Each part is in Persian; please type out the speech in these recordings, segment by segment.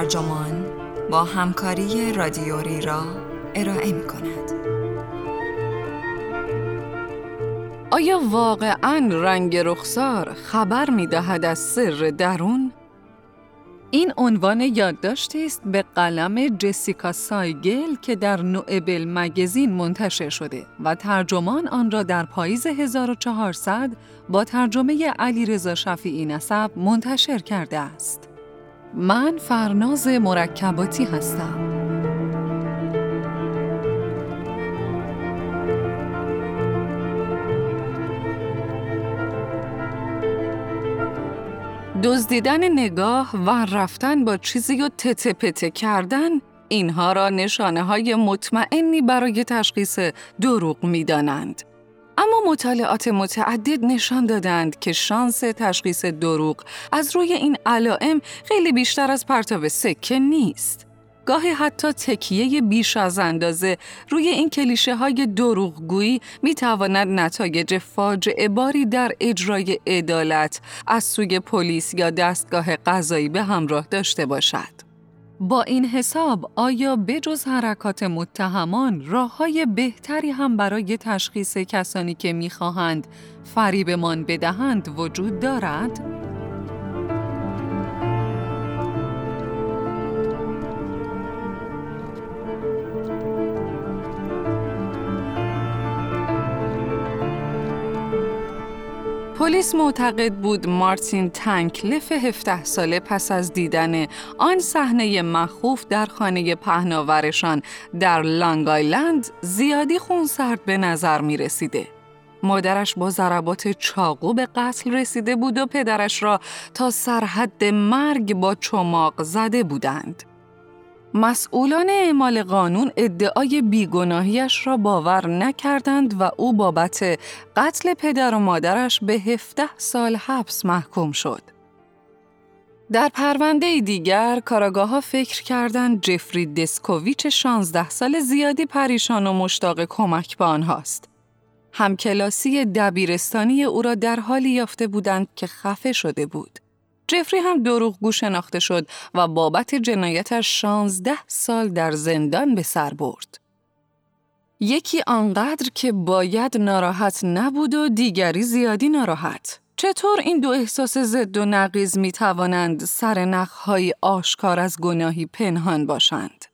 ترجمان با همکاری رادیوری را ارائه می کند. آیا واقعا رنگ رخسار خبر می دهد از سر درون؟ این عنوان یادداشتی است به قلم جسیکا سایگل که در نوئبل مگزین منتشر شده و ترجمان آن را در پاییز 1400 با ترجمه علی رضا شفیعی نسب منتشر کرده است. من فرناز مرکباتی هستم. دزدیدن نگاه و رفتن با چیزی و تته پته کردن اینها را نشانه های مطمئنی برای تشخیص دروغ می دانند. اما مطالعات متعدد نشان دادند که شانس تشخیص دروغ از روی این علائم خیلی بیشتر از پرتاب سکه نیست. گاهی حتی تکیه بیش از اندازه روی این کلیشه های دروغگویی می تواند نتایج فاجعه باری در اجرای عدالت از سوی پلیس یا دستگاه قضایی به همراه داشته باشد. با این حساب آیا بجز حرکات متهمان راه های بهتری هم برای تشخیص کسانی که می‌خواهند فریبمان بدهند وجود دارد؟ پلیس معتقد بود مارتین تنکلف 17 ساله پس از دیدن آن صحنه مخوف در خانه پهناورشان در لانگ آیلند زیادی خونسرد به نظر می رسیده. مادرش با ضربات چاقو به قتل رسیده بود و پدرش را تا سرحد مرگ با چماق زده بودند. مسئولان اعمال قانون ادعای بیگناهیش را باور نکردند و او بابت قتل پدر و مادرش به 17 سال حبس محکوم شد. در پرونده دیگر کاراگاه ها فکر کردند جفری دسکوویچ 16 سال زیادی پریشان و مشتاق کمک به آنهاست. همکلاسی دبیرستانی او را در حالی یافته بودند که خفه شده بود. جفری هم دروغگو شناخته شد و بابت جنایتش 16 سال در زندان به سر برد. یکی آنقدر که باید ناراحت نبود و دیگری زیادی ناراحت. چطور این دو احساس ضد و نقیز می توانند سر نخهای آشکار از گناهی پنهان باشند؟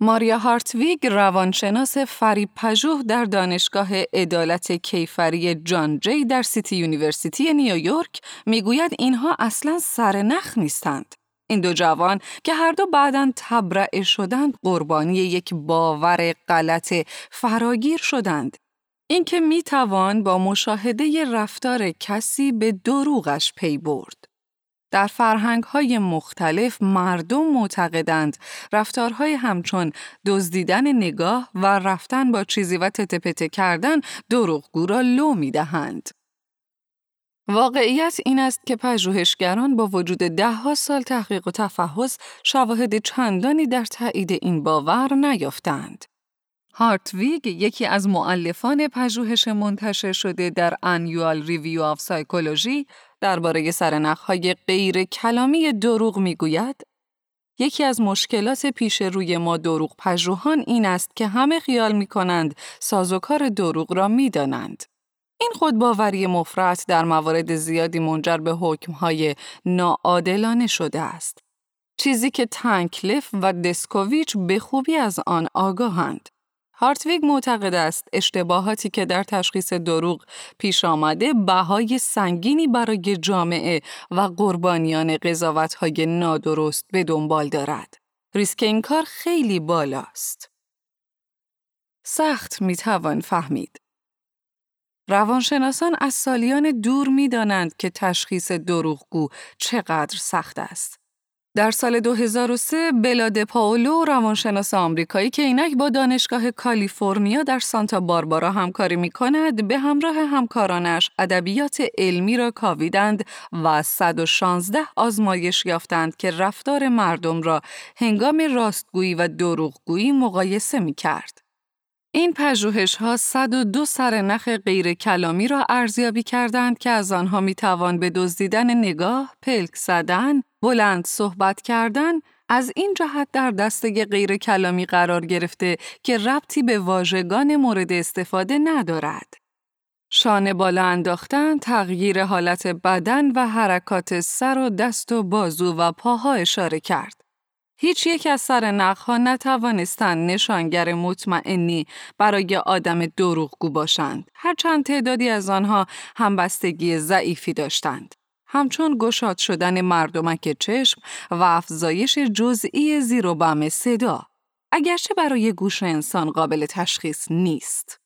ماریا هارتویگ روانشناس فریب پژوه در دانشگاه عدالت کیفری جان جی در سیتی یونیورسیتی نیویورک می‌گوید اینها اصلا سر نخ نیستند. این دو جوان که هر دو بعدا تبرئه شدند قربانی یک باور غلط فراگیر شدند. اینکه می توان با مشاهده رفتار کسی به دروغش پی برد. در فرهنگ های مختلف مردم معتقدند رفتارهای همچون دزدیدن نگاه و رفتن با چیزی و تته‌پته کردن دروغگو را لو می دهند. واقعیت این است که پژوهشگران با وجود دهها سال تحقیق و تفحص شواهد چندانی در تایید این باور نیافتند. هارتویگ یکی از مؤلفان پژوهش منتشر شده در Annual Review of Psychology درباره سرنخهای غیر کلامی دروغ می‌گوید یکی از مشکلات پیش روی ما دروغ پژوهان این است که همه خیال می کنند سازوکار دروغ را می دانند. این خودباوری مفرط در موارد زیادی منجر به حکمهای ناعادلانه شده است. چیزی که تنکلف و دسکوویچ به خوبی از آن آگاهند. هارتویگ معتقد است اشتباهاتی که در تشخیص دروغ پیش آمده بهای سنگینی برای جامعه و قربانیان قضاوتهای نادرست به دنبال دارد. ریسک این کار خیلی بالاست. سخت می‌توان فهمید. روانشناسان از سالیان دور می‌دانند که تشخیص دروغگو چقدر سخت است. در سال 2003 بلاد پاولو روانشناس آمریکایی که اینک با دانشگاه کالیفرنیا در سانتا باربارا همکاری می کند به همراه همکارانش ادبیات علمی را کاویدند و 116 آزمایش یافتند که رفتار مردم را هنگام راستگویی و دروغگویی مقایسه می کرد. این پژوهش ها 102 سرنخ غیر کلامی را ارزیابی کردند که از آنها می توان به دزدیدن نگاه، پلک زدن، بلند صحبت کردن، از این جهت در دسته غیر کلامی قرار گرفته که ربطی به واژگان مورد استفاده ندارد. شانه بالا انداختن تغییر حالت بدن و حرکات سر و دست و بازو و پاها اشاره کرد. هیچ یک از سر نقها نتوانستند نشانگر مطمئنی برای آدم دروغگو باشند. هرچند تعدادی از آنها همبستگی ضعیفی داشتند. همچون گشاد شدن مردمک چشم و افزایش جزئی زیر و بم صدا. اگرچه برای گوش انسان قابل تشخیص نیست.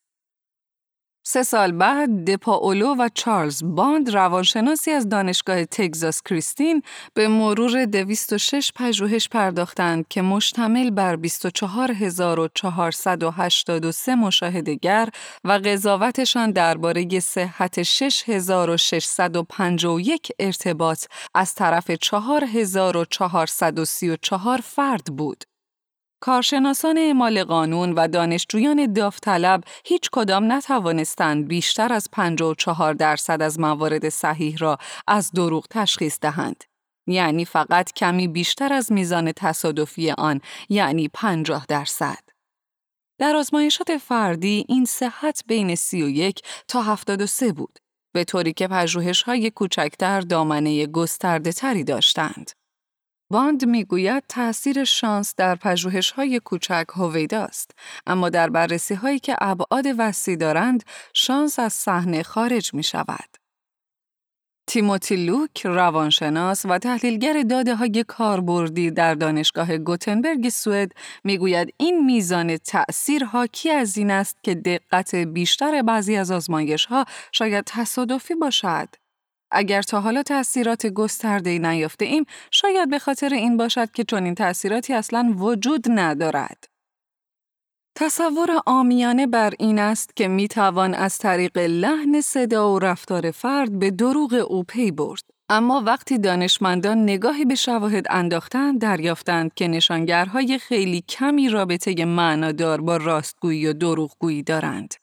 سه سال بعد دپاولو و چارلز باند روانشناسی از دانشگاه تگزاس کریستین به مرور 206 پژوهش پرداختند که مشتمل بر 24483 مشاهدهگر و قضاوتشان درباره صحت 6651 ارتباط از طرف 4434 فرد بود. کارشناسان اعمال قانون و دانشجویان داوطلب هیچ کدام نتوانستند بیشتر از 54 درصد از موارد صحیح را از دروغ تشخیص دهند. یعنی فقط کمی بیشتر از میزان تصادفی آن یعنی 50 درصد. در آزمایشات فردی این صحت بین 31 تا 73 بود به طوری که پژوهش های کوچکتر دامنه گسترده تری داشتند. باند می‌گوید تأثیر شانس در پژوهش های کوچک هویدا است اما در بررسی هایی که ابعاد وسیع دارند شانس از صحنه خارج می شود. تیموتی لوک روانشناس و تحلیلگر داده های کاربردی در دانشگاه گوتنبرگ سوئد می‌گوید این میزان تأثیر حاکی از این است که دقت بیشتر بعضی از آزمایش ها شاید تصادفی باشد. اگر تا حالا تأثیرات گسترده نیافته ایم، شاید به خاطر این باشد که چنین تأثیراتی اصلا وجود ندارد. تصور آمیانه بر این است که می توان از طریق لحن صدا و رفتار فرد به دروغ او پی برد. اما وقتی دانشمندان نگاهی به شواهد انداختند دریافتند که نشانگرهای خیلی کمی رابطه معنادار با راستگویی و دروغگویی دارند.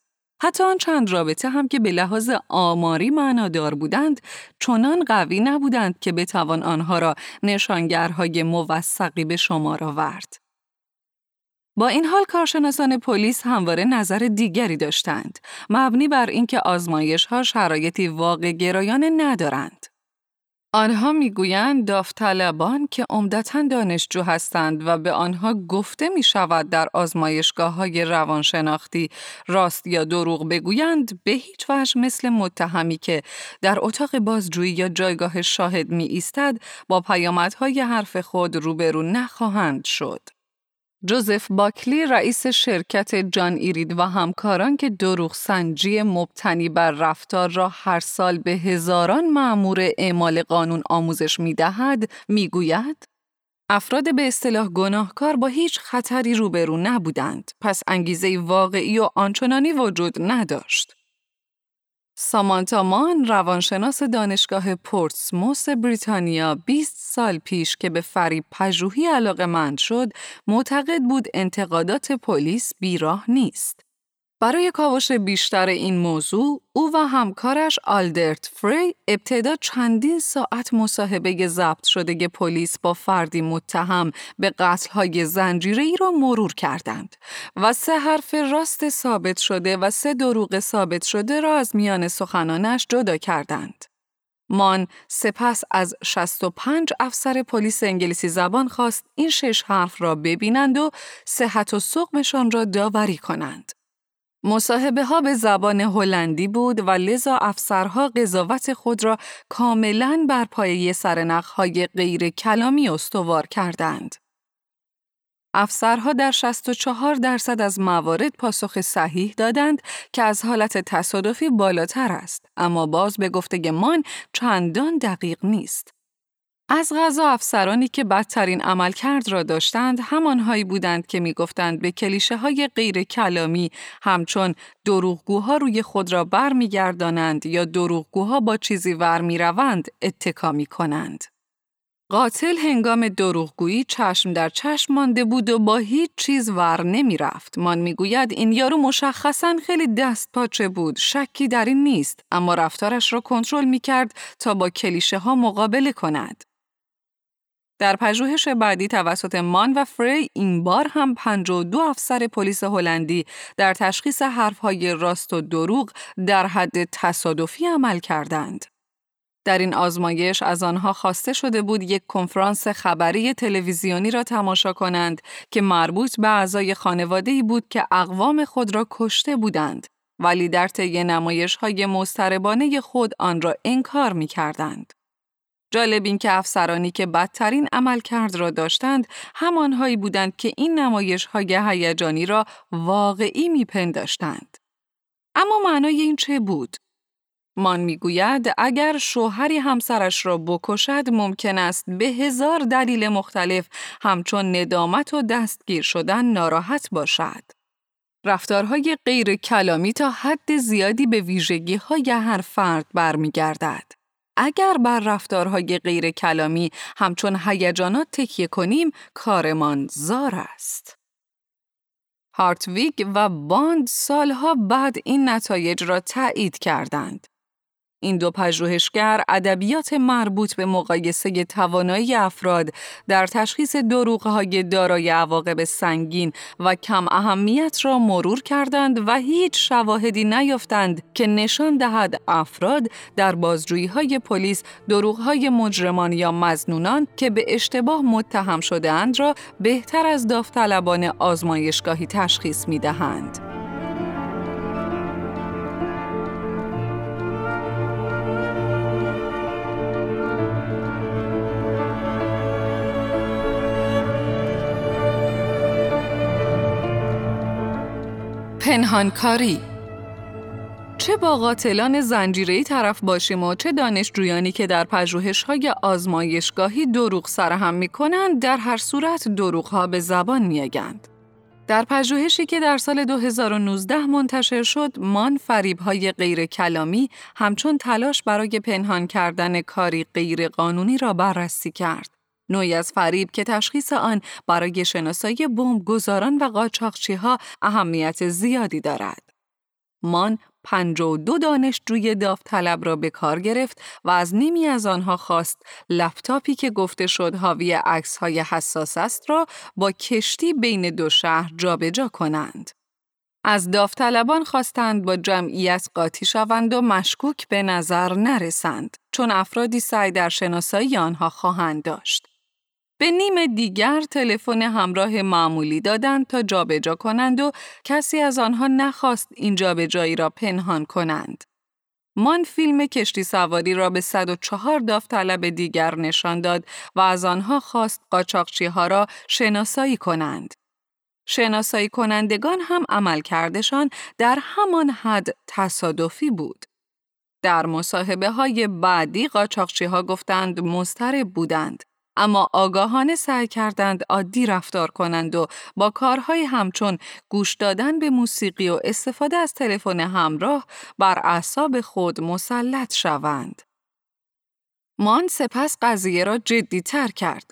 حتی آن چند رابطه هم که به لحاظ آماری معنادار بودند چنان قوی نبودند که بتوان آنها را نشانگرهای موثقی به شمار آورد. با این حال کارشناسان پلیس همواره نظر دیگری داشتند مبنی بر اینکه آزمایش ها شرایطی واقع گرایانه ندارند. آنها می‌گویند داوطلبان که عمدتا دانشجو هستند و به آنها گفته می شود در آزمایشگاه های روانشناختی راست یا دروغ بگویند به هیچ وجه مثل متهمی که در اتاق بازجویی یا جایگاه شاهد می ایستد با پیامدهای حرف خود روبرو نخواهند شد. جوزف باکلی رئیس شرکت جان ایرید و همکاران که دروغ سنجی مبتنی بر رفتار را هر سال به هزاران معمور اعمال قانون آموزش می دهد می گوید افراد به اصطلاح گناهکار با هیچ خطری روبرو نبودند پس انگیزه واقعی و آنچنانی وجود نداشت. سامانتا مان روانشناس دانشگاه پورتسموس بریتانیا 20 سال پیش که به فریب پژوهی علاقه مند شد معتقد بود انتقادات پلیس بیراه نیست. برای کاوش بیشتر این موضوع، او و همکارش آلدرت فری ابتدا چندین ساعت مصاحبه ضبط شده پلیس با فردی متهم به قتل‌های زنجیره‌ای را مرور کردند و سه حرف راست ثابت شده و سه دروغ ثابت شده را از میان سخنانش جدا کردند. مان سپس از 65 افسر پلیس انگلیسی زبان خواست این شش حرف را ببینند و صحت و سقمشان را داوری کنند. مصاحبه ها به زبان هلندی بود و لذا افسرها قضاوت خود را کاملا بر پایه های غیر کلامی استوار کردند. افسرها در 64 درصد از موارد پاسخ صحیح دادند که از حالت تصادفی بالاتر است، اما باز به گفتگمان چندان دقیق نیست. از غذا افسرانی که بدترین عملکرد را داشتند همانهایی بودند که می‌گفتند به کلیشه های غیر کلامی همچون دروغگوها روی خود را بر گردانند یا دروغگوها با چیزی ور می روند اتکا می کنند. قاتل هنگام دروغگویی چشم در چشم مانده بود و با هیچ چیز ور نمی رفت. من می‌گوید این یارو مشخصا خیلی دست پاچه بود. شکی در این نیست. اما رفتارش را کنترل می کرد تا با کلیشه ها مقابله کند. در پژوهش بعدی توسط مان و فری این بار هم 52 افسر پلیس هلندی در تشخیص حرفهای راست و دروغ در حد تصادفی عمل کردند. در این آزمایش از آنها خواسته شده بود یک کنفرانس خبری تلویزیونی را تماشا کنند که مربوط به اعضای خانواده بود که اقوام خود را کشته بودند ولی در طی نمایش های مستربانه خود آن را انکار می کردند. جالب این که افسرانی که بدترین عملکرد را داشتند همانهایی بودند که این نمایش های هیجانی را واقعی میپنداشتند. اما معنای این چه بود؟ مان می‌گوید اگر شوهری همسرش را بکشد ممکن است به هزار دلیل مختلف همچون ندامت و دستگیر شدن ناراحت باشد. رفتارهای غیر کلامی تا حد زیادی به ویژگی های هر فرد برمیگردد. اگر بر رفتارهای غیر کلامی همچون هیجانات تکیه کنیم کارمان زار است. هارتویگ و باند سالها بعد این نتایج را تایید کردند. این دو پژوهشگر ادبیات مربوط به مقایسه توانایی افراد در تشخیص دروغهای دارای عواقب سنگین و کم اهمیت را مرور کردند و هیچ شواهدی نیافتند که نشان دهد افراد در بازجویی های پلیس دروغهای مجرمان یا مزنونان که به اشتباه متهم شدهاند را بهتر از داوطلبان آزمایشگاهی تشخیص می پنهانکاری چه با قاتلان زنجیره‌ای طرف باشیم و چه دانشجویانی که در پژوهش‌های آزمایشگاهی دروغ سرهم می‌کنند در هر صورت دروغ‌ها به زبان میآیند. در پژوهشی که در سال 2019 منتشر شد، مان فریب‌های غیر کلامی همچون تلاش برای پنهان کردن کاری غیر قانونی را بررسی کرد. نوعی از فریب که تشخیص آن برای شناسایی گذاران و قاچاقچی ها اهمیت زیادی دارد. مان 52 دانشجوی داوطلب را به کار گرفت و از نیمی از آنها خواست لپتاپی که گفته شد حاوی عکس های حساس است را با کشتی بین دو شهر جابجا جا کنند. از داوطلبان خواستند با جمعیت قاطی شوند و مشکوک به نظر نرسند چون افرادی سعی در شناسایی آنها خواهند داشت. به نیم دیگر تلفن همراه معمولی دادند تا جابجا کنند و کسی از آنها نخواست این جابجایی را پنهان کنند. مان فیلم کشتی سواری را به 104 داوطلب دیگر نشان داد و از آنها خواست قاچاقچی ها را شناسایی کنند. شناسایی کنندگان هم عمل کردشان در همان حد تصادفی بود. در مصاحبه های بعدی قاچاقچی ها گفتند مسترب بودند. اما آگاهانه سعی کردند عادی رفتار کنند و با کارهای همچون گوش دادن به موسیقی و استفاده از تلفن همراه بر اعصاب خود مسلط شوند. مان سپس قضیه را جدی تر کرد.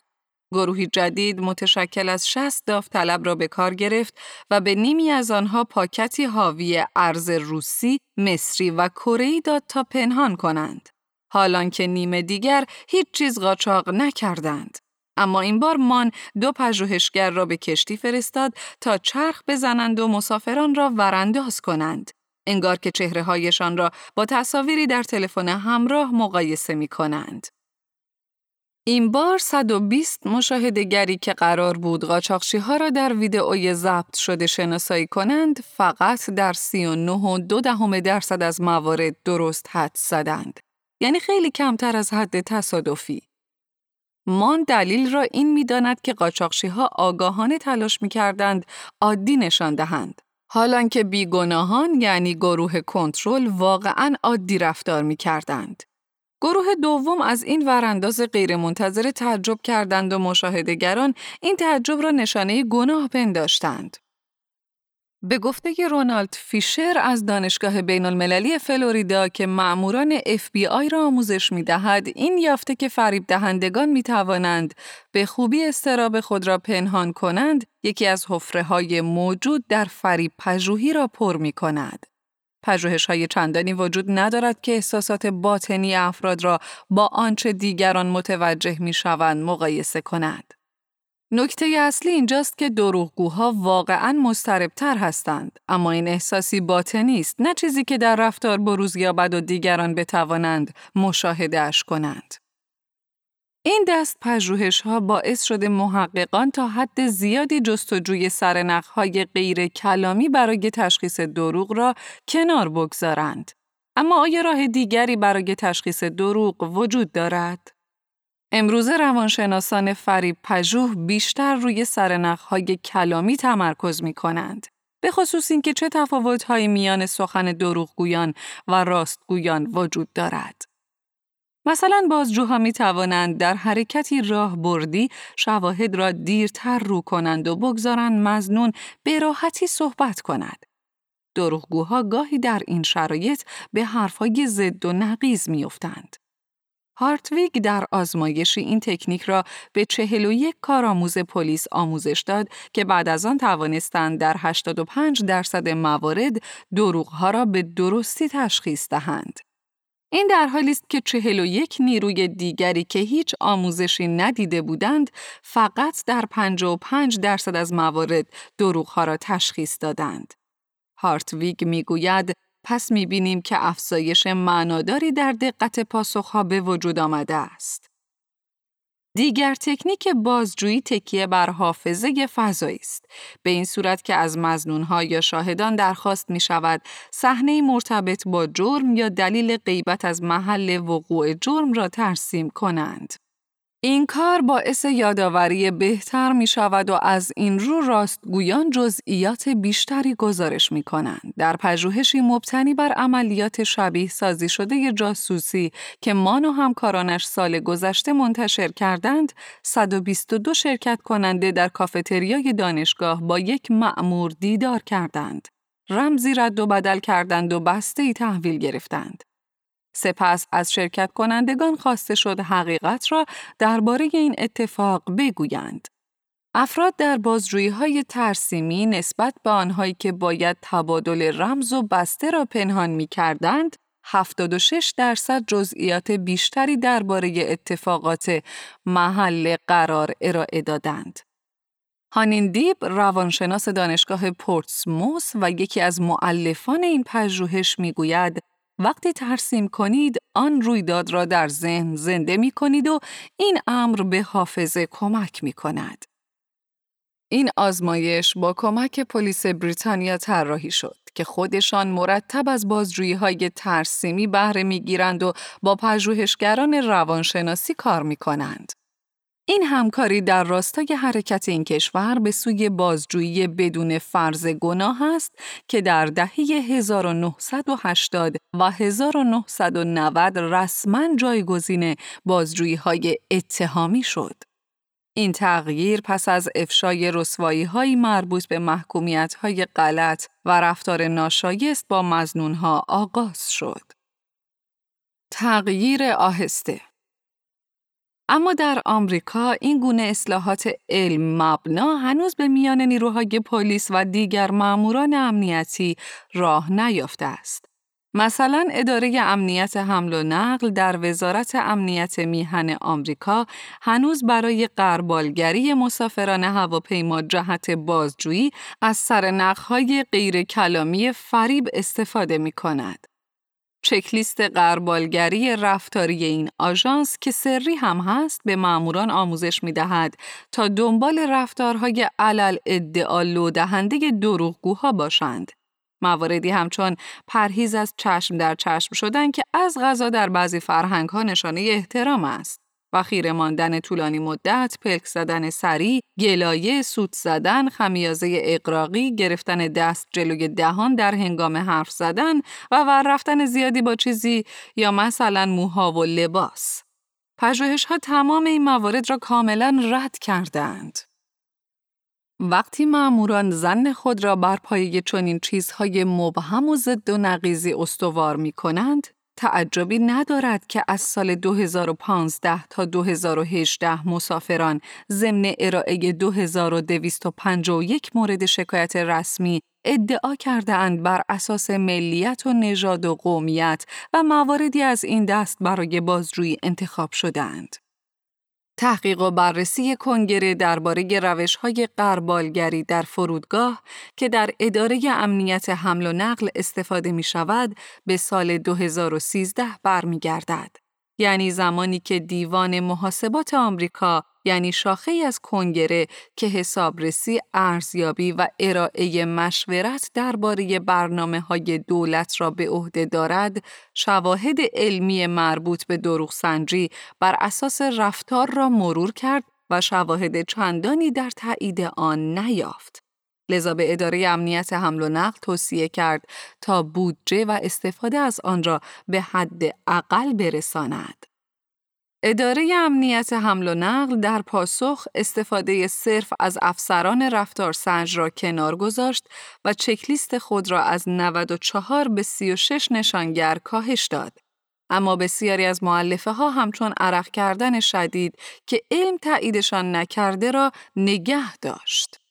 گروهی جدید متشکل از 60 داوطلب را به کار گرفت و به نیمی از آنها پاکتی حاوی ارز روسی، مصری و کره‌ای داد تا پنهان کنند. حالان که نیمه دیگر هیچ چیز قاچاق نکردند. اما این بار مان دو پژوهشگر را به کشتی فرستاد تا چرخ بزنند و مسافران را ورانداز کنند. انگار که چهره هایشان را با تصاویری در تلفن همراه مقایسه می کنند. این بار 120 مشاهدگری که قرار بود قاچاقچی ها را در ویدئوی ضبط شده شناسایی کنند فقط در 39.2 دهم درصد از موارد درست حد زدند. یعنی خیلی کمتر از حد تصادفی. مان دلیل را این می‌داند که قاچاقچی ها آگاهانه تلاش می کردند عادی نشان دهند. حالان که بیگناهان یعنی گروه کنترل واقعا عادی رفتار می کردند. گروه دوم از این ورانداز غیرمنتظره تعجب کردند و مشاهدهگران این تعجب را نشانه گناه پنداشتند. به گفته رونالد فیشر از دانشگاه بین المللی فلوریدا که معموران FBI را آموزش می دهد، این یافته که فریب دهندگان می توانند به خوبی استراب خود را پنهان کنند، یکی از حفره های موجود در فریب پژوهی را پر می کند. پژوهش های چندانی وجود ندارد که احساسات باطنی افراد را با آنچه دیگران متوجه می شوند مقایسه کند. نکته اصلی اینجاست که دروغگوها واقعا مستربتر هستند اما این احساسی باطنی است نه چیزی که در رفتار بروز یابد و دیگران بتوانند مشاهدهش کنند این دست پژوهش ها باعث شده محققان تا حد زیادی جستجوی سرنخ های غیر کلامی برای تشخیص دروغ را کنار بگذارند. اما آیا راه دیگری برای تشخیص دروغ وجود دارد؟ امروزه روانشناسان فریب پژوه بیشتر روی های کلامی تمرکز می کنند. به خصوص اینکه چه تفاوت‌هایی میان سخن دروغگویان و راستگویان وجود دارد. مثلا بازجوها می توانند در حرکتی راه بردی شواهد را دیرتر رو کنند و بگذارند مزنون به راحتی صحبت کند. دروغگوها گاهی در این شرایط به حرفهای ضد و نقیز میافتند. هارتویگ در آزمایشی این تکنیک را به 41 کارآموز پلیس آموزش داد که بعد از آن توانستند در 85 درصد موارد دروغها را به درستی تشخیص دهند. این در حالی است که 41 نیروی دیگری که هیچ آموزشی ندیده بودند فقط در 55 درصد از موارد دروغها را تشخیص دادند. هارتویگ می‌گوید پس می‌بینیم که افزایش معناداری در دقت پاسخها به وجود آمده است. دیگر تکنیک بازجویی تکیه بر حافظه فضایی است به این صورت که از مزنونها یا شاهدان درخواست می شود صحنه مرتبط با جرم یا دلیل غیبت از محل وقوع جرم را ترسیم کنند این کار باعث یادآوری بهتر می شود و از این رو راستگویان جزئیات بیشتری گزارش می کنند. در پژوهشی مبتنی بر عملیات شبیه سازی شده جاسوسی که مان و همکارانش سال گذشته منتشر کردند، 122 شرکت کننده در کافتریای دانشگاه با یک مأمور دیدار کردند. رمزی رد و بدل کردند و بسته ای تحویل گرفتند. سپس از شرکت کنندگان خواسته شد حقیقت را درباره این اتفاق بگویند. افراد در بازجویی های ترسیمی نسبت به آنهایی که باید تبادل رمز و بسته را پنهان می کردند، 76 درصد جزئیات بیشتری درباره اتفاقات محل قرار ارائه دادند. هانین دیب روانشناس دانشگاه پورتسموس و یکی از معلفان این پژوهش می‌گوید وقتی ترسیم کنید آن رویداد را در ذهن زنده می کنید و این امر به حافظه کمک می کند. این آزمایش با کمک پلیس بریتانیا طراحی شد که خودشان مرتب از بازجویی های ترسیمی بهره می‌گیرند و با پژوهشگران روانشناسی کار می کنند. این همکاری در راستای حرکت این کشور به سوی بازجویی بدون فرض گناه است که در دهه 1980 و 1990 رسما جایگزین بازجویی های اتهامی شد. این تغییر پس از افشای رسوایی های مربوط به محکومیت های غلط و رفتار ناشایست با مزنون ها آغاز شد. تغییر آهسته اما در آمریکا این گونه اصلاحات علم مبنا هنوز به میان نیروهای پلیس و دیگر ماموران امنیتی راه نیافته است. مثلا اداره امنیت حمل و نقل در وزارت امنیت میهن آمریکا هنوز برای قربالگری مسافران هواپیما جهت بازجویی از سرنخهای غیر کلامی فریب استفاده می کند. چکلیست قربالگری رفتاری این آژانس که سری هم هست به ماموران آموزش می دهد تا دنبال رفتارهای علل ادعا لودهنده دروغگوها باشند. مواردی همچون پرهیز از چشم در چشم شدن که از غذا در بعضی فرهنگ ها نشانه احترام است. و خیره ماندن طولانی مدت، پلک زدن سریع، گلایه، سوت زدن، خمیازه اقراقی، گرفتن دست جلوی دهان در هنگام حرف زدن و ور رفتن زیادی با چیزی یا مثلا موها و لباس. پژوهش ها تمام این موارد را کاملا رد کردند. وقتی معموران زن خود را بر پایه چنین چیزهای مبهم و ضد و نقیزی استوار می کنند، تعجبی ندارد که از سال 2015 تا 2018 مسافران ضمن ارائه 2251 مورد شکایت رسمی ادعا کردهاند بر اساس ملیت و نژاد و قومیت و مواردی از این دست برای بازجویی انتخاب شدند. تحقیق و بررسی کنگره درباره روش‌های قربالگری در فرودگاه که در اداره امنیت حمل و نقل استفاده می شود به سال 2013 برمیگردد. یعنی زمانی که دیوان محاسبات آمریکا یعنی شاخه از کنگره که حسابرسی، ارزیابی و ارائه مشورت درباره برنامه های دولت را به عهده دارد، شواهد علمی مربوط به دروغ سنجی بر اساس رفتار را مرور کرد و شواهد چندانی در تایید آن نیافت. لذا به اداره امنیت حمل و نقل توصیه کرد تا بودجه و استفاده از آن را به حد اقل برساند. اداره امنیت حمل و نقل در پاسخ استفاده صرف از افسران رفتار سنج را کنار گذاشت و چکلیست خود را از 94 به 36 نشانگر کاهش داد. اما بسیاری از معلفه ها همچون عرق کردن شدید که علم تاییدشان نکرده را نگه داشت.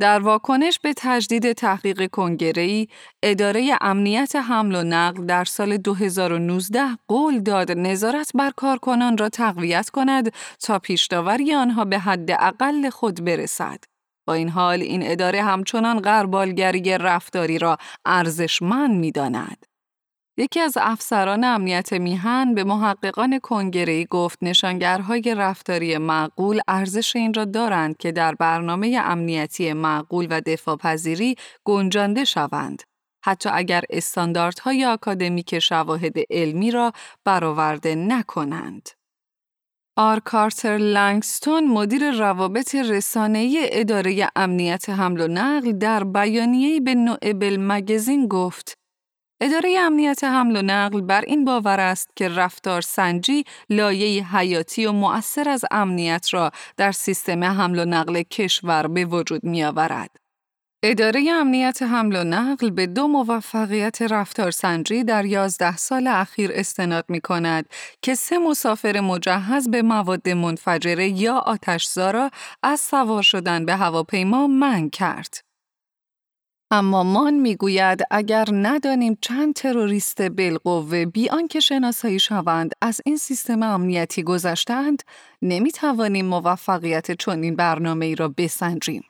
در واکنش به تجدید تحقیق کنگره‌ای، اداره امنیت حمل و نقل در سال 2019 قول داد نظارت بر کارکنان را تقویت کند تا پیشداوری آنها به حد اقل خود برسد. با این حال این اداره همچنان غربالگری رفتاری را ارزشمند می‌داند. یکی از افسران امنیت میهن به محققان کنگره گفت نشانگرهای رفتاری معقول ارزش این را دارند که در برنامه امنیتی معقول و دفاع پذیری گنجانده شوند. حتی اگر استانداردهای آکادمیک شواهد علمی را برآورده نکنند. آر کارتر لنگستون مدیر روابط رسانه‌ای اداره امنیت حمل و نقل در بیانیه‌ای به نوئبل مگزین گفت اداره امنیت حمل و نقل بر این باور است که رفتار سنجی لایه حیاتی و مؤثر از امنیت را در سیستم حمل و نقل کشور به وجود می آورد. اداره امنیت حمل و نقل به دو موفقیت رفتار سنجی در یازده سال اخیر استناد می کند که سه مسافر مجهز به مواد منفجره یا آتشزارا از سوار شدن به هواپیما من کرد. اما مان می‌گوید اگر ندانیم چند تروریست بالقوه بی آنکه شناسایی شوند از این سیستم امنیتی گذشتند نمی‌توانیم موفقیت چنین برنامه ای را بسنجیم.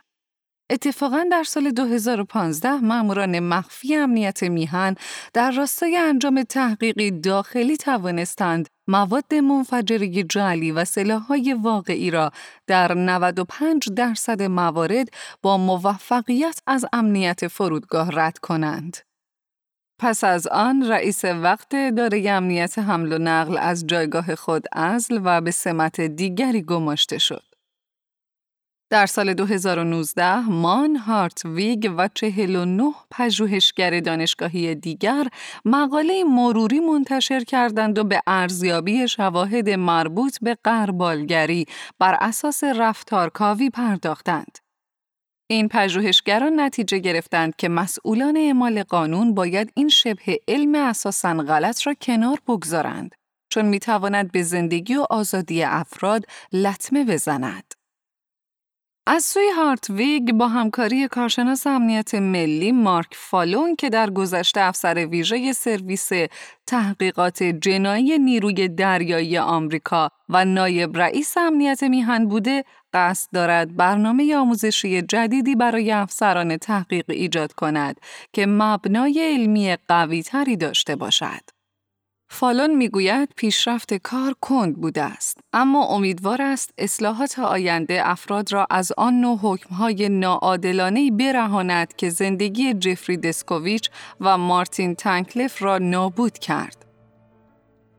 اتفاقا در سال 2015 ماموران مخفی امنیت میهن در راستای انجام تحقیقی داخلی توانستند مواد منفجره جعلی و سلاحهای واقعی را در 95 درصد موارد با موفقیت از امنیت فرودگاه رد کنند. پس از آن رئیس وقت اداره امنیت حمل و نقل از جایگاه خود ازل و به سمت دیگری گماشته شد. در سال 2019 مان ویگ و 49 پژوهشگر دانشگاهی دیگر مقاله مروری منتشر کردند و به ارزیابی شواهد مربوط به قربالگری بر اساس رفتارکاوی پرداختند. این پژوهشگران نتیجه گرفتند که مسئولان اعمال قانون باید این شبه علم اساساً غلط را کنار بگذارند چون می‌تواند به زندگی و آزادی افراد لطمه بزند. از سوی هارتویگ با همکاری کارشناس امنیت ملی مارک فالون که در گذشته افسر ویژه سرویس تحقیقات جنایی نیروی دریایی آمریکا و نایب رئیس امنیت میهن بوده قصد دارد برنامه آموزشی جدیدی برای افسران تحقیق ایجاد کند که مبنای علمی قوی تری داشته باشد. فالون می‌گوید پیشرفت کار کند بوده است اما امیدوار است اصلاحات آینده افراد را از آن نوع حکمهای ناعادلانه برهاند که زندگی جفری دسکوویچ و مارتین تنکلف را نابود کرد.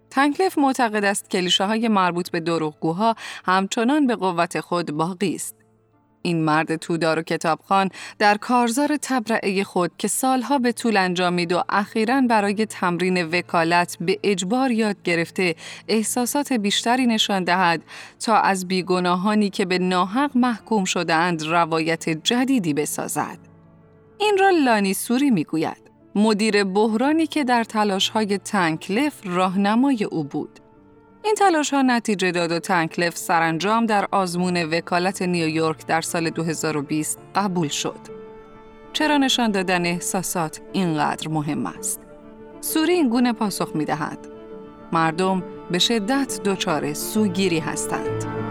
تنکلف معتقد است کلیشه های مربوط به دروغگوها همچنان به قوت خود باقی است. این مرد تودار و کتابخان در کارزار تبرعه خود که سالها به طول انجامید و اخیرا برای تمرین وکالت به اجبار یاد گرفته احساسات بیشتری نشان دهد تا از بیگناهانی که به ناحق محکوم شدهاند روایت جدیدی بسازد. این را لانی سوری می‌گوید. مدیر بحرانی که در تلاش های تنکلف راهنمای او بود. این تلاش ها نتیجه داد و تنکلف سرانجام در آزمون وکالت نیویورک در سال 2020 قبول شد. چرا نشان دادن احساسات اینقدر مهم است؟ سوری این گونه پاسخ می دهد. مردم به شدت دچار سوگیری هستند.